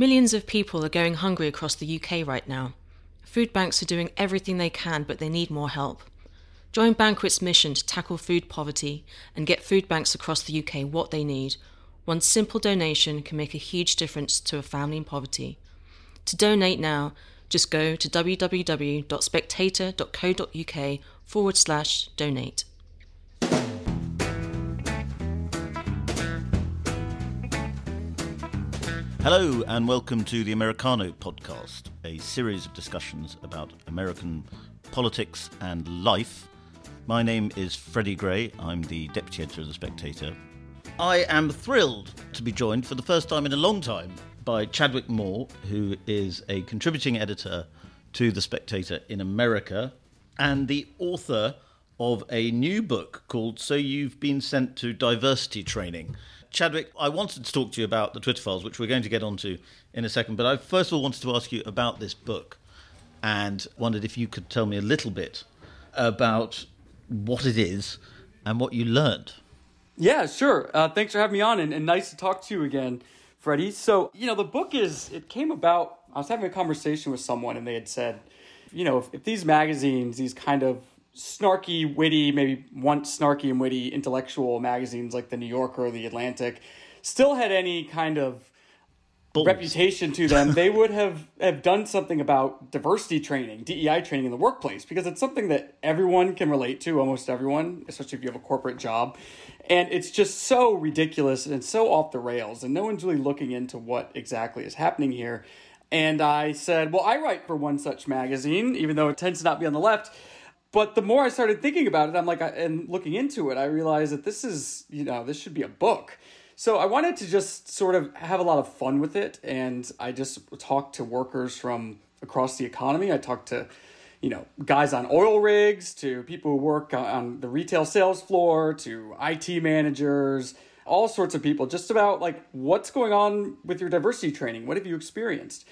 Millions of people are going hungry across the UK right now. Food banks are doing everything they can, but they need more help. Join Banquet's mission to tackle food poverty and get food banks across the UK what they need. One simple donation can make a huge difference to a family in poverty. To donate now, just go to www.spectator.co.uk forward slash donate. Hello, and welcome to the Americano podcast, a series of discussions about American politics and life. My name is Freddy Gray. I'm the deputy editor of The Spectator. I am thrilled to be joined for the first time in a long time by Chadwick Moore, who is a contributing editor to The Spectator in America and the author of a new book called So You've Been Sent to Diversity Training. Chadwick, I wanted to talk to you about the Twitter files, which we're going to get onto in a second, but I first of all wanted to ask you about this book and wondered if you could tell me a little bit about what it is and what you learned. Yeah, sure. Uh, thanks for having me on, and, and nice to talk to you again, Freddy. So, you know, the book is, it came about, I was having a conversation with someone, and they had said, you know, if, if these magazines, these kind of snarky, witty, maybe once snarky and witty intellectual magazines like the New Yorker or the Atlantic still had any kind of Balls. reputation to them, they would have, have done something about diversity training, DEI training in the workplace, because it's something that everyone can relate to, almost everyone, especially if you have a corporate job. And it's just so ridiculous and so off the rails, and no one's really looking into what exactly is happening here. And I said, Well, I write for one such magazine, even though it tends to not be on the left. But the more I started thinking about it, I'm like, and looking into it, I realized that this is, you know, this should be a book. So I wanted to just sort of have a lot of fun with it. And I just talked to workers from across the economy. I talked to, you know, guys on oil rigs, to people who work on the retail sales floor, to IT managers, all sorts of people, just about like what's going on with your diversity training. What have you experienced?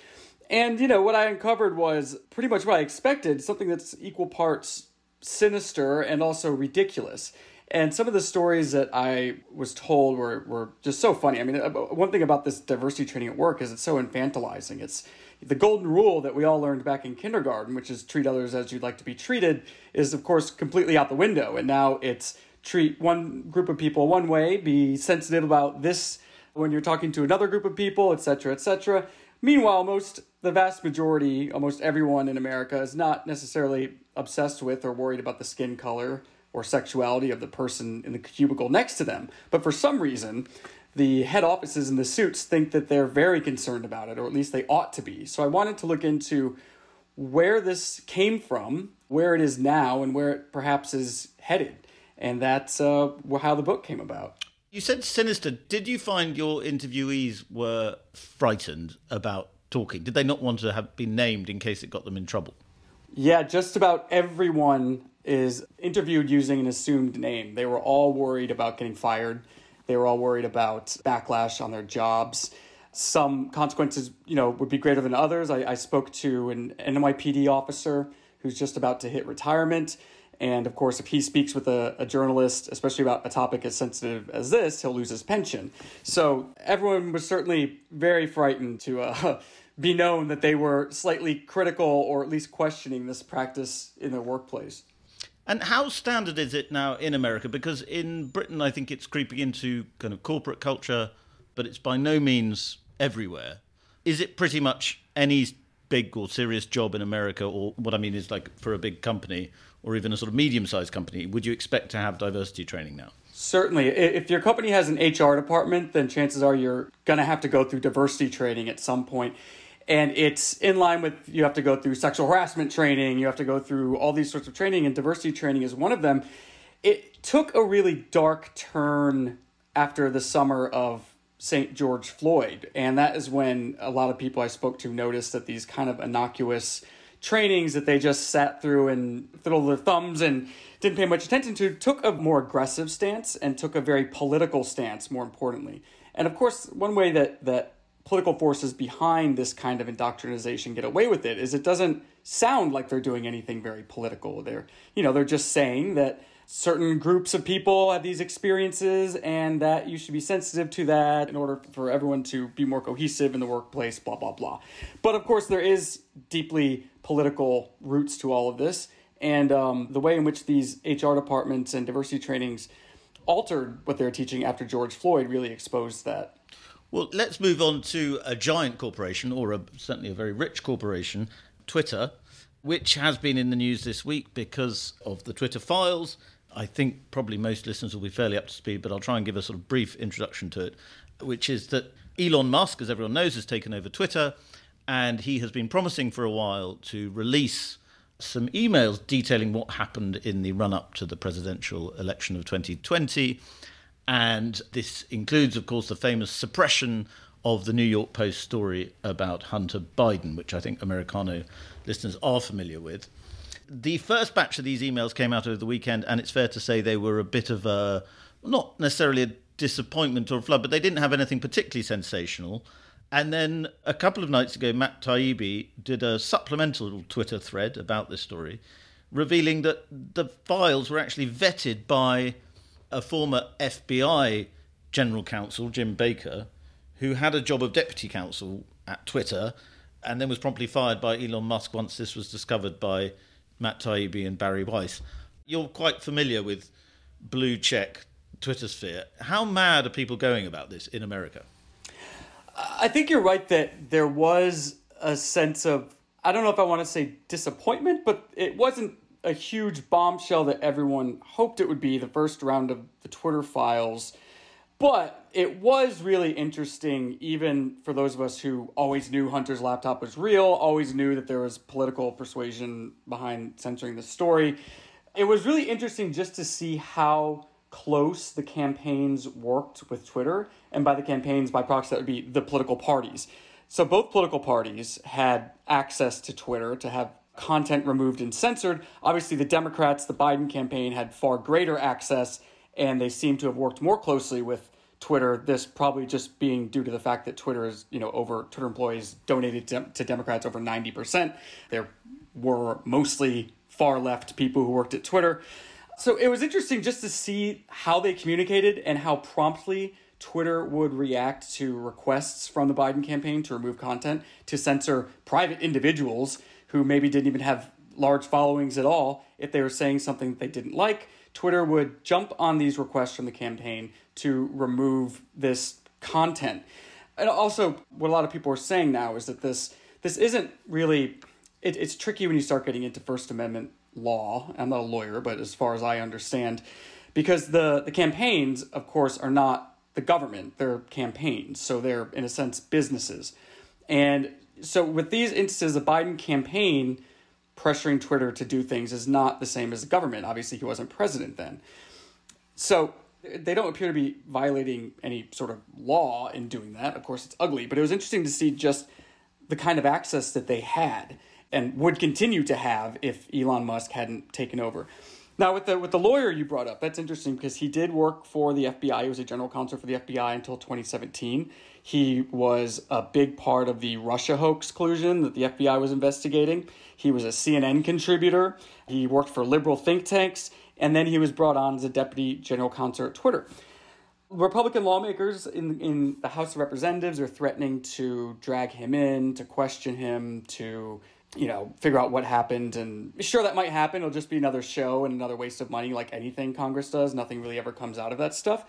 And, you know, what I uncovered was pretty much what I expected something that's equal parts sinister and also ridiculous. And some of the stories that I was told were, were just so funny. I mean, uh, one thing about this diversity training at work is it's so infantilizing. It's the golden rule that we all learned back in kindergarten, which is treat others as you'd like to be treated, is of course completely out the window. And now it's treat one group of people one way, be sensitive about this when you're talking to another group of people, etc., etc. Meanwhile, most the vast majority, almost everyone in America, is not necessarily obsessed with or worried about the skin color or sexuality of the person in the cubicle next to them. But for some reason, the head offices and the suits think that they're very concerned about it, or at least they ought to be. So I wanted to look into where this came from, where it is now, and where it perhaps is headed. And that's uh, how the book came about. You said sinister. Did you find your interviewees were frightened about talking? Did they not want to have been named in case it got them in trouble? Yeah, just about everyone is interviewed using an assumed name. They were all worried about getting fired. They were all worried about backlash on their jobs. Some consequences, you know, would be greater than others. I, I spoke to an NYPD officer who's just about to hit retirement. And of course, if he speaks with a, a, journalist, especially about a topic as sensitive as this, he'll lose his pension. So everyone was certainly very frightened to uh, be known that they were slightly critical or at least questioning this practice in their workplace. And how standard is it now in America? Because in Britain, I think it's creeping into kind of corporate culture, but it's by no means everywhere. Is it pretty much any big or serious job in America, or what I mean is like for a big company or even a sort of medium sized company, would you expect to have diversity training now? Certainly. If your company has an HR department, then chances are you're going to have to go through diversity training at some point and it's in line with you have to go through sexual harassment training you have to go through all these sorts of training and diversity training is one of them it took a really dark turn after the summer of St. George Floyd and that is when a lot of people I spoke to noticed that these kind of innocuous trainings that they just sat through and fiddled their thumbs and didn't pay much attention to took a more aggressive stance and took a very political stance more importantly and of course one way that that political forces behind this kind of indoctrination get away with it is it doesn't sound like they're doing anything very political. They're, you know, they're just saying that certain groups of people have these experiences and that you should be sensitive to that in order for everyone to be more cohesive in the workplace, blah, blah, blah. But of course, there is deeply political roots to all of this. And um, the way in which these HR departments and diversity trainings altered what they're teaching after George Floyd really exposed that. Well, let's move on to a giant corporation, or a, certainly a very rich corporation, Twitter, which has been in the news this week because of the Twitter files I think probably most listeners will be fairly up to speed, but I'll try and give a sort of brief introduction to it, which is that Elon Musk, as everyone knows, has taken over Twitter, and he has been promising for a while to release some emails detailing what happened in the run up to the presidential election of 2020. And this includes, of course, the famous suppression of the New York Post story about Hunter Biden, which I think Americano listeners are familiar with the first batch of these emails came out over the weekend, and it's fair to say they were a bit of a not necessarily a disappointment or a flood, but they didn't have anything particularly sensational. And then a couple of nights ago, Matt Taibbi did a supplemental Twitter thread about this story, revealing that the files were actually vetted by a former FBI general counsel, Jim Baker, who had a job of deputy counsel at Twitter and then was promptly fired by Elon Musk once this was discovered by Matt Taibbi and Bari Weiss. You're quite familiar with blue check Twitter sphere. How mad are people going about this in America? I think you're right that there was a sense of, I don't know if I want to say disappointment, but it wasn't a huge bombshell that everyone hoped it would be the first round of the Twitter files. But it was really interesting, even for those of us who always knew Hunter's laptop was real, always knew that there was political persuasion behind censoring the story. It was really interesting just to see how close the campaigns worked with Twitter. And by the campaigns, by proxy, that would be the political parties. So both political parties had access to Twitter to have content removed and censored. Obviously, the Democrats, the Biden campaign, had far greater access, and they seem to have worked more closely with Twitter. This probably just being due to the fact that Twitter is, you know, over Twitter employees donated to, to Democrats over 90%. There were mostly far left people who worked at Twitter. So it was interesting just to see how they communicated and how promptly Twitter would react to requests from the Biden campaign to remove content, to censor private individuals who maybe didn't even have large followings at all if they were saying something they didn't like. Twitter would jump on these requests from the campaign to remove this content. And also, what a lot of people are saying now is that this this isn't really. It, it's tricky when you start getting into First Amendment law. I'm not a lawyer, but as far as I understand, because the the campaigns, of course, are not the government; they're campaigns, so they're in a sense businesses. And so, with these instances, the Biden campaign pressuring Twitter to do things is not the same as the government. Obviously, he wasn't president then. So they don't appear to be violating any sort of law in doing that. Of course, it's ugly, but it was interesting to see just the kind of access that they had and would continue to have if Elon Musk hadn't taken over. Now, with the with the lawyer you brought up, that's interesting because he did work for the FBI. He was a general counsel for the FBI until 2017. He was a big part of the Russia hoax collusion that the FBI was investigating. He was a CNN contributor. He worked for liberal think tanks, and then he was brought on as a deputy general counsel at Twitter. Republican lawmakers in, in the House of Representatives are threatening to drag him in, to question him, to you know, figure out what happened. And sure, that might happen. It'll just be another show and another waste of money, like anything Congress does. Nothing really ever comes out of that stuff.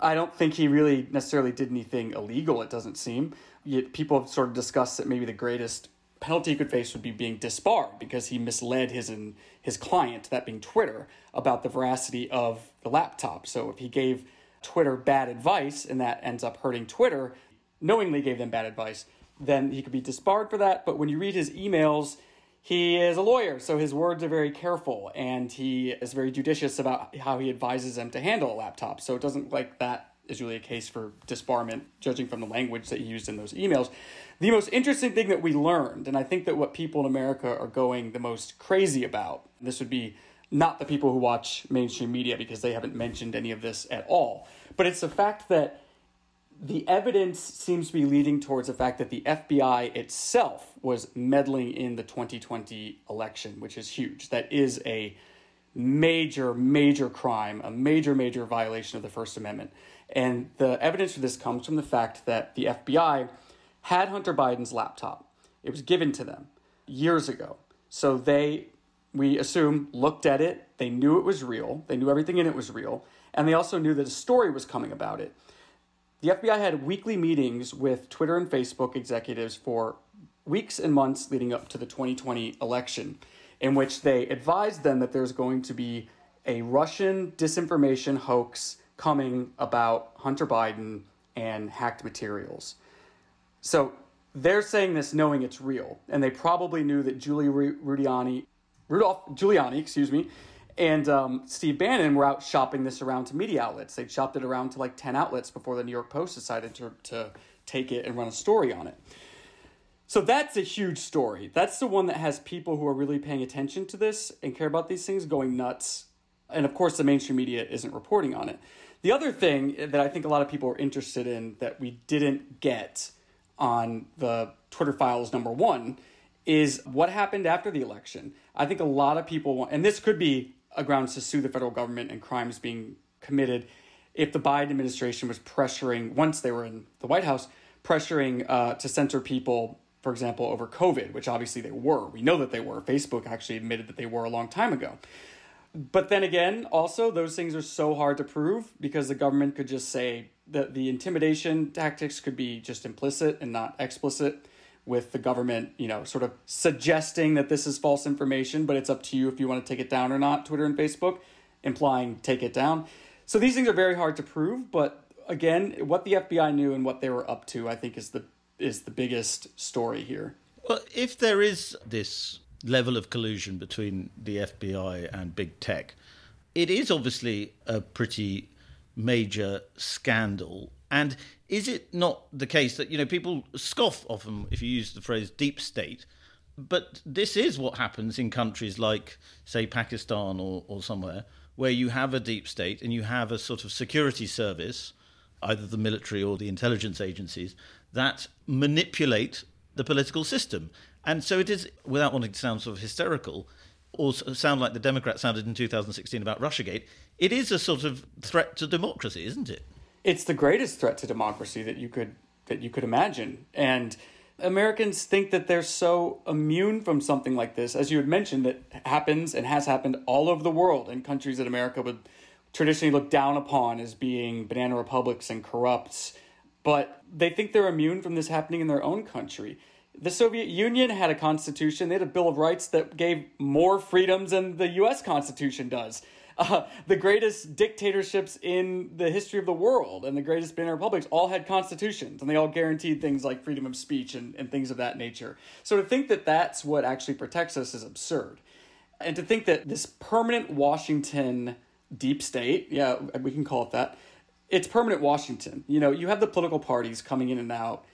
I don't think he really necessarily did anything illegal, it doesn't seem. Yet people have sort of discussed that maybe the greatest penalty he could face would be being disbarred because he misled his and his client, that being Twitter, about the veracity of the laptop. So if he gave Twitter bad advice and that ends up hurting Twitter, knowingly gave them bad advice, then he could be disbarred for that. But when you read his emails, he is a lawyer, so his words are very careful and he is very judicious about how he advises them to handle a laptop. So it doesn't like that is really a case for disbarment, judging from the language that he used in those emails. The most interesting thing that we learned, and I think that what people in America are going the most crazy about, this would be not the people who watch mainstream media because they haven't mentioned any of this at all, but it's the fact that the evidence seems to be leading towards the fact that the FBI itself was meddling in the 2020 election, which is huge. That is a major, major crime, a major, major violation of the First Amendment. And the evidence for this comes from the fact that the FBI had Hunter Biden's laptop. It was given to them years ago. So they, we assume, looked at it. They knew it was real. They knew everything in it was real. And they also knew that a story was coming about it. The FBI had weekly meetings with Twitter and Facebook executives for weeks and months leading up to the 2020 election, in which they advised them that there's going to be a Russian disinformation hoax coming about Hunter Biden and hacked materials. So they're saying this knowing it's real, and they probably knew that Julie Rudiani, Rudolph Giuliani, excuse me, and um, Steve Bannon were out shopping this around to media outlets. They'd shopped it around to like 10 outlets before the New York Post decided to, to take it and run a story on it. So that's a huge story. That's the one that has people who are really paying attention to this and care about these things going nuts. And of course, the mainstream media isn't reporting on it. The other thing that I think a lot of people are interested in that we didn't get on the Twitter files number one is what happened after the election. I think a lot of people want, and this could be a grounds to sue the federal government and crimes being committed if the Biden administration was pressuring, once they were in the White House, pressuring uh, to censor people, for example, over COVID, which obviously they were. We know that they were. Facebook actually admitted that they were a long time ago. But then again, also, those things are so hard to prove because the government could just say that the intimidation tactics could be just implicit and not explicit with the government, you know, sort of suggesting that this is false information, but it's up to you if you want to take it down or not, Twitter and Facebook, implying take it down. So these things are very hard to prove, but again, what the FBI knew and what they were up to, I think is the is the biggest story here. Well, if there is this level of collusion between the FBI and big tech, it is obviously a pretty major scandal and is it not the case that, you know, people scoff often if you use the phrase deep state, but this is what happens in countries like, say, Pakistan or, or somewhere, where you have a deep state and you have a sort of security service, either the military or the intelligence agencies, that manipulate the political system. And so it is, without wanting to sound sort of hysterical, or sound like the Democrats sounded in 2016 about Russiagate, it is a sort of threat to democracy, isn't it? It's the greatest threat to democracy that you could that you could imagine. And Americans think that they're so immune from something like this, as you had mentioned, that happens and has happened all over the world in countries that America would traditionally look down upon as being banana republics and corrupts. But they think they're immune from this happening in their own country. The Soviet Union had a constitution, they had a Bill of Rights that gave more freedoms than the US Constitution does uh, the greatest dictatorships in the history of the world and the greatest banana republics all had constitutions and they all guaranteed things like freedom of speech and, and things of that nature. So to think that that's what actually protects us is absurd. And to think that this permanent Washington deep state, yeah, we can call it that, it's permanent Washington. You know, you have the political parties coming in and out.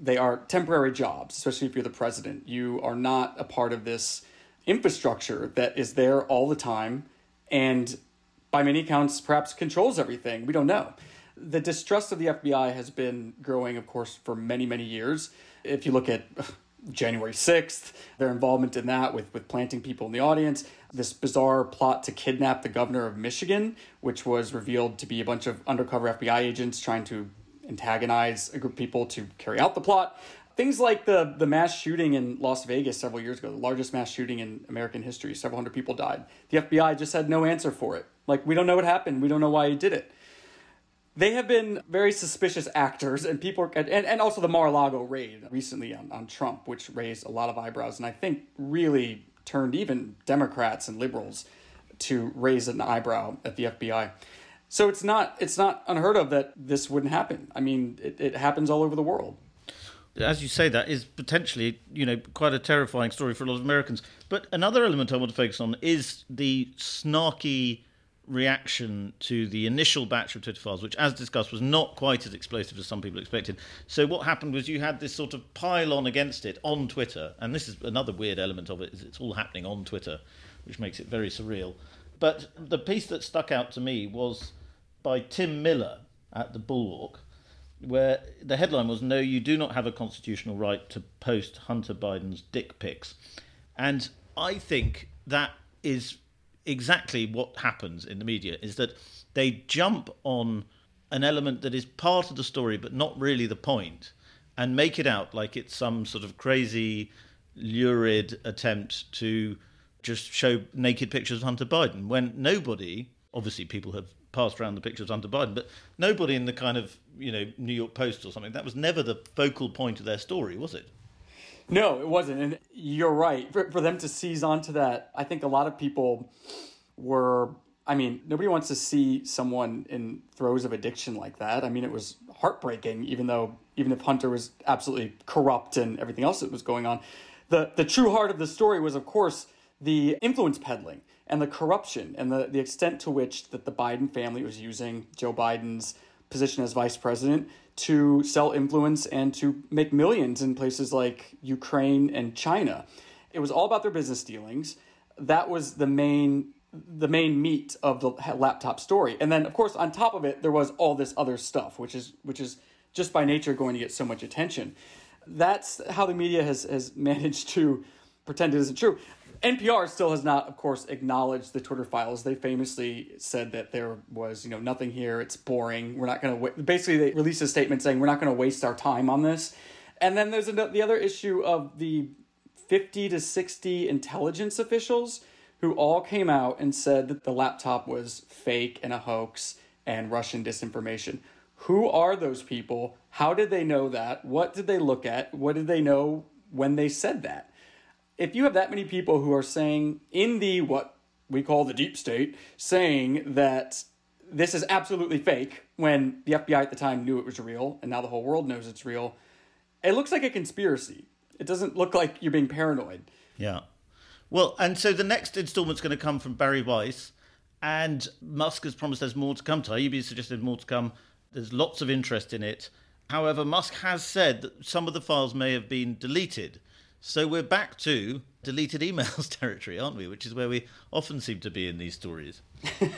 They are temporary jobs, especially if you're the president. You are not a part of this infrastructure that is there all the time and by many accounts, perhaps controls everything. We don't know. The distrust of the FBI has been growing, of course, for many, many years. If you look at January 6th, their involvement in that with, with planting people in the audience, this bizarre plot to kidnap the governor of Michigan, which was revealed to be a bunch of undercover FBI agents trying to antagonize a group of people to carry out the plot things like the the mass shooting in Las Vegas several years ago, the largest mass shooting in American history, several hundred people died. The FBI just had no answer for it. Like we don't know what happened, we don't know why he did it. They have been very suspicious actors, and people, and, and also the Mar-a-Lago raid recently on, on Trump, which raised a lot of eyebrows, and I think really turned even Democrats and liberals to raise an eyebrow at the FBI. So it's not it's not unheard of that this wouldn't happen. I mean, it, it happens all over the world as you say, that is potentially, you know, quite a terrifying story for a lot of Americans. But another element I want to focus on is the snarky reaction to the initial batch of Twitter files, which, as discussed, was not quite as explosive as some people expected. So what happened was you had this sort of pile on against it on Twitter, and this is another weird element of it: is it's all happening on Twitter, which makes it very surreal. But the piece that stuck out to me was by Tim Miller at the Bulwark where the headline was No, you do not have a constitutional right to post Hunter Biden's dick pics. And I think that is exactly what happens in the media is that they jump on an element that is part of the story but not really the point and make it out like it's some sort of crazy lurid attempt to just show naked pictures of Hunter Biden when nobody obviously people have passed around the pictures of Biden but nobody in the kind of you know New York Post or something that was never the focal point of their story was it no, it wasn't. And you're right. For, for them to seize onto that, I think a lot of people were. I mean, nobody wants to see someone in throes of addiction like that. I mean, it was heartbreaking, even though, even if Hunter was absolutely corrupt and everything else that was going on. The, the true heart of the story was, of course, the influence peddling and the corruption and the, the extent to which that the Biden family was using Joe Biden's position as vice president to sell influence and to make millions in places like Ukraine and China. It was all about their business dealings. That was the main the main meat of the laptop story. And then of course on top of it there was all this other stuff which is which is just by nature going to get so much attention. That's how the media has has managed to pretend it isn't true. NPR still has not, of course, acknowledged the Twitter files. They famously said that there was, you know, nothing here. It's boring. We're not going to. Wa-. Basically, they released a statement saying we're not going to waste our time on this. And then there's the other issue of the 50 to 60 intelligence officials who all came out and said that the laptop was fake and a hoax and Russian disinformation. Who are those people? How did they know that? What did they look at? What did they know when they said that? If you have that many people who are saying in the what we call the deep state saying that this is absolutely fake when the FBI at the time knew it was real and now the whole world knows it's real, it looks like a conspiracy. It doesn't look like you're being paranoid. Yeah. Well, and so the next installment's going to come from Bari Weiss, and Musk has promised there's more to come. Taibbi suggested more to come. There's lots of interest in it. However, Musk has said that some of the files may have been deleted. So we're back to deleted emails territory, aren't we? Which is where we often seem to be in these stories.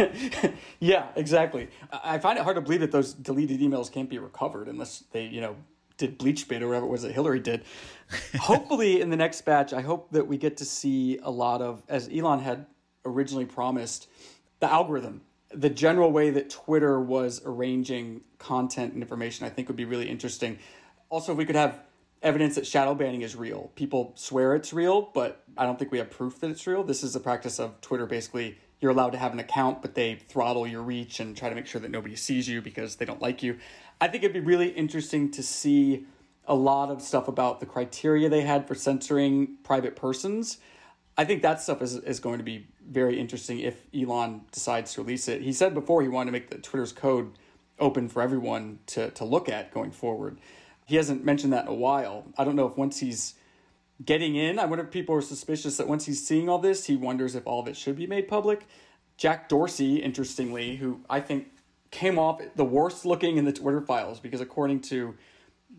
yeah, exactly. I find it hard to believe that those deleted emails can't be recovered unless they, you know, did BleachBit or whatever it was that Hillary did. Hopefully, in the next batch, I hope that we get to see a lot of, as Elon had originally promised, the algorithm. The general way that Twitter was arranging content and information, I think, would be really interesting. Also, if we could have evidence that shadow banning is real. People swear it's real, but I don't think we have proof that it's real. This is the practice of Twitter basically you're allowed to have an account, but they throttle your reach and try to make sure that nobody sees you because they don't like you. I think it'd be really interesting to see a lot of stuff about the criteria they had for censoring private persons. I think that stuff is, is going to be very interesting if Elon decides to release it. He said before he wanted to make the Twitter's code open for everyone to, to look at going forward. He hasn't mentioned that in a while. I don't know if once he's getting in, I wonder if people are suspicious that once he's seeing all this, he wonders if all of it should be made public. Jack Dorsey, interestingly, who I think came off the worst looking in the Twitter files because according to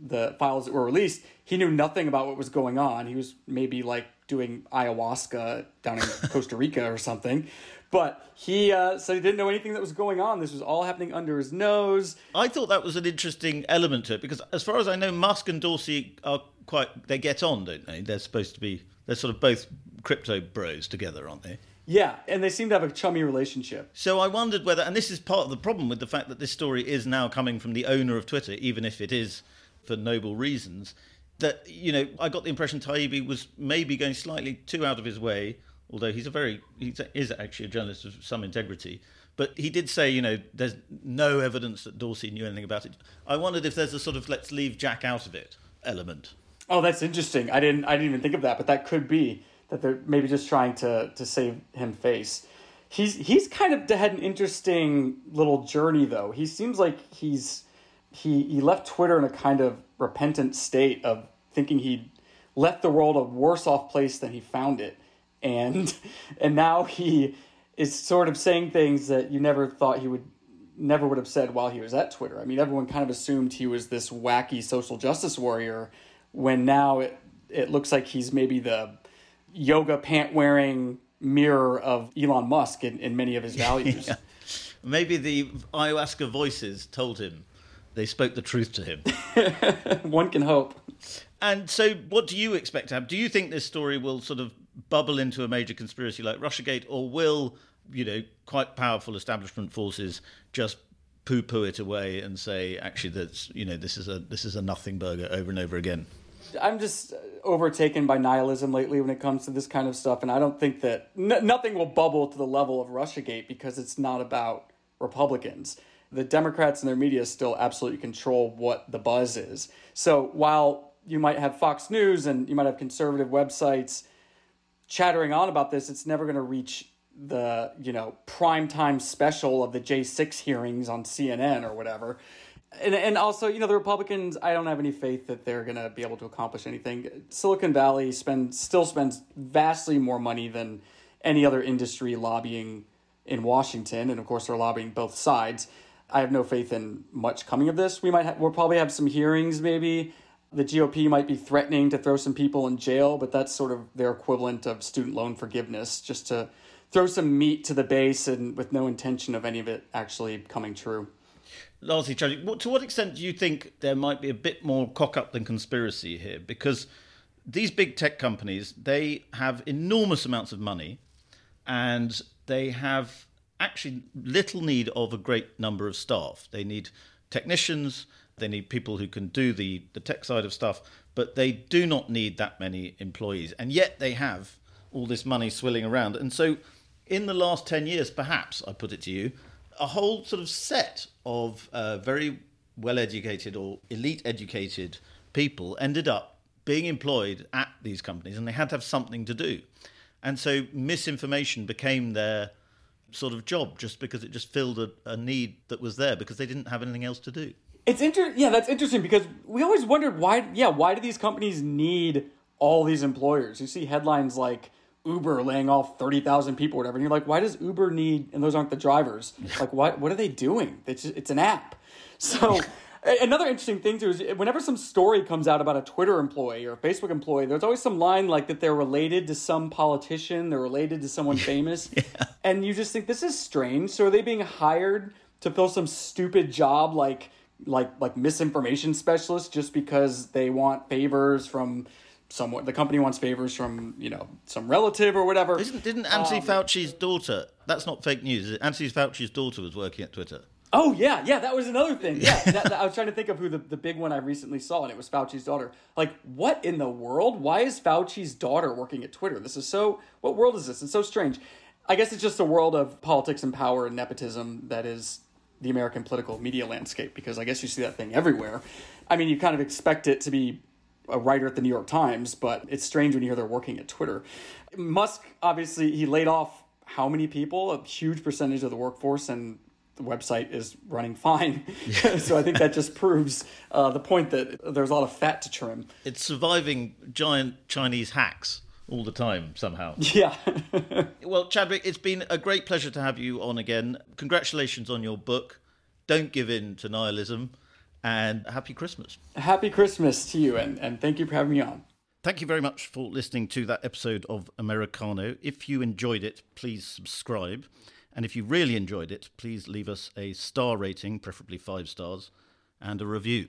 the files that were released, he knew nothing about what was going on. He was maybe like doing ayahuasca down in Costa Rica or something. But he uh, said he didn't know anything that was going on. This was all happening under his nose. I thought that was an interesting element to it because, as far as I know, Musk and Dorsey are quite. They get on, don't they? They're supposed to be. They're sort of both crypto bros together, aren't they? Yeah, and they seem to have a chummy relationship. So I wondered whether, and this is part of the problem with the fact that this story is now coming from the owner of Twitter, even if it is for noble reasons. That you know, I got the impression Taibbi was maybe going slightly too out of his way although he's a very he is actually a journalist of some integrity. But he did say, you know, there's no evidence that Dorsey knew anything about it. I wondered if there's a sort of let's leave Jack out of it element. Oh, that's interesting. I didn't I didn't even think of that, but that could be that they're maybe just trying to to save him face. He's he's kind of had an interesting little journey though. He seems like he's he he left Twitter in a kind of repentant state of thinking he'd left the world a worse off place than he found it and and now he is sort of saying things that you never thought he would never would have said while he was at Twitter. I mean, everyone kind of assumed he was this wacky social justice warrior when now it it looks like he's maybe the yoga pant wearing mirror of Elon Musk in, in many of his values. yeah. Maybe the ayahuasca voices told him they spoke the truth to him. One can hope. And so, what do you expect to happen? Do you think this story will sort of bubble into a major conspiracy like Russiagate, or will you know, quite powerful establishment forces just poo-poo it away and say, actually, that's you know, this is a this is a nothing burger over and over again. I'm just overtaken by nihilism lately when it comes to this kind of stuff, and I don't think that n- nothing will bubble to the level of RussiaGate because it's not about Republicans. The Democrats and their media still absolutely control what the buzz is. So while you might have Fox News and you might have conservative websites chattering on about this, it's never going to reach the you know prime time special of the J6 hearings on CNN or whatever. And, and also, you know, the Republicans, I don't have any faith that they're going to be able to accomplish anything. Silicon Valley spend, still spends vastly more money than any other industry lobbying in Washington. And of course, they're lobbying both sides. I have no faith in much coming of this. We might ha- we'll probably have some hearings maybe. The GOP might be threatening to throw some people in jail, but that's sort of their equivalent of student loan forgiveness, just to throw some meat to the base and with no intention of any of it actually coming true. Lastly, Charlie, to what extent do you think there might be a bit more cock up than conspiracy here? Because these big tech companies, they have enormous amounts of money and they have actually little need of a great number of staff. They need technicians, they need people who can do the, the tech side of stuff, but they do not need that many employees. And yet they have all this money swilling around. And so, in the last 10 years, perhaps, I put it to you, a whole sort of set of uh, very well educated or elite educated people ended up being employed at these companies and they had to have something to do. And so misinformation became their sort of job just because it just filled a, a need that was there because they didn't have anything else to do. It's inter yeah, that's interesting because we always wondered why yeah, why do these companies need all these employers? You see headlines like Uber laying off 30,000 people or whatever and you're like why does Uber need and those aren't the drivers? like what what are they doing? It's just, it's an app. So Another interesting thing too is whenever some story comes out about a Twitter employee or a Facebook employee, there's always some line like that they're related to some politician, they're related to someone famous, yeah. and you just think this is strange. So are they being hired to fill some stupid job like like like misinformation specialist just because they want favors from someone? The company wants favors from you know some relative or whatever. Isn't, didn't Anthony um, Fauci's daughter? That's not fake news. Anthony Fauci's daughter was working at Twitter. Oh yeah, yeah, that was another thing. Yeah, that, that, I was trying to think of who the, the big one I recently saw, and it was Fauci's daughter. Like, what in the world? Why is Fauci's daughter working at Twitter? This is so. What world is this? It's so strange. I guess it's just a world of politics and power and nepotism that is the American political media landscape. Because I guess you see that thing everywhere. I mean, you kind of expect it to be a writer at the New York Times, but it's strange when you hear they're working at Twitter. Musk obviously he laid off how many people? A huge percentage of the workforce, and the website is running fine. so I think that just proves uh, the point that there's a lot of fat to trim. It's surviving giant Chinese hacks all the time somehow. Yeah. well, Chadwick, it's been a great pleasure to have you on again. Congratulations on your book. Don't give in to nihilism. And happy Christmas. Happy Christmas to you, and, and thank you for having me on. Thank you very much for listening to that episode of Americano. If you enjoyed it, please subscribe. And if you really enjoyed it, please leave us a star rating, preferably five stars, and a review.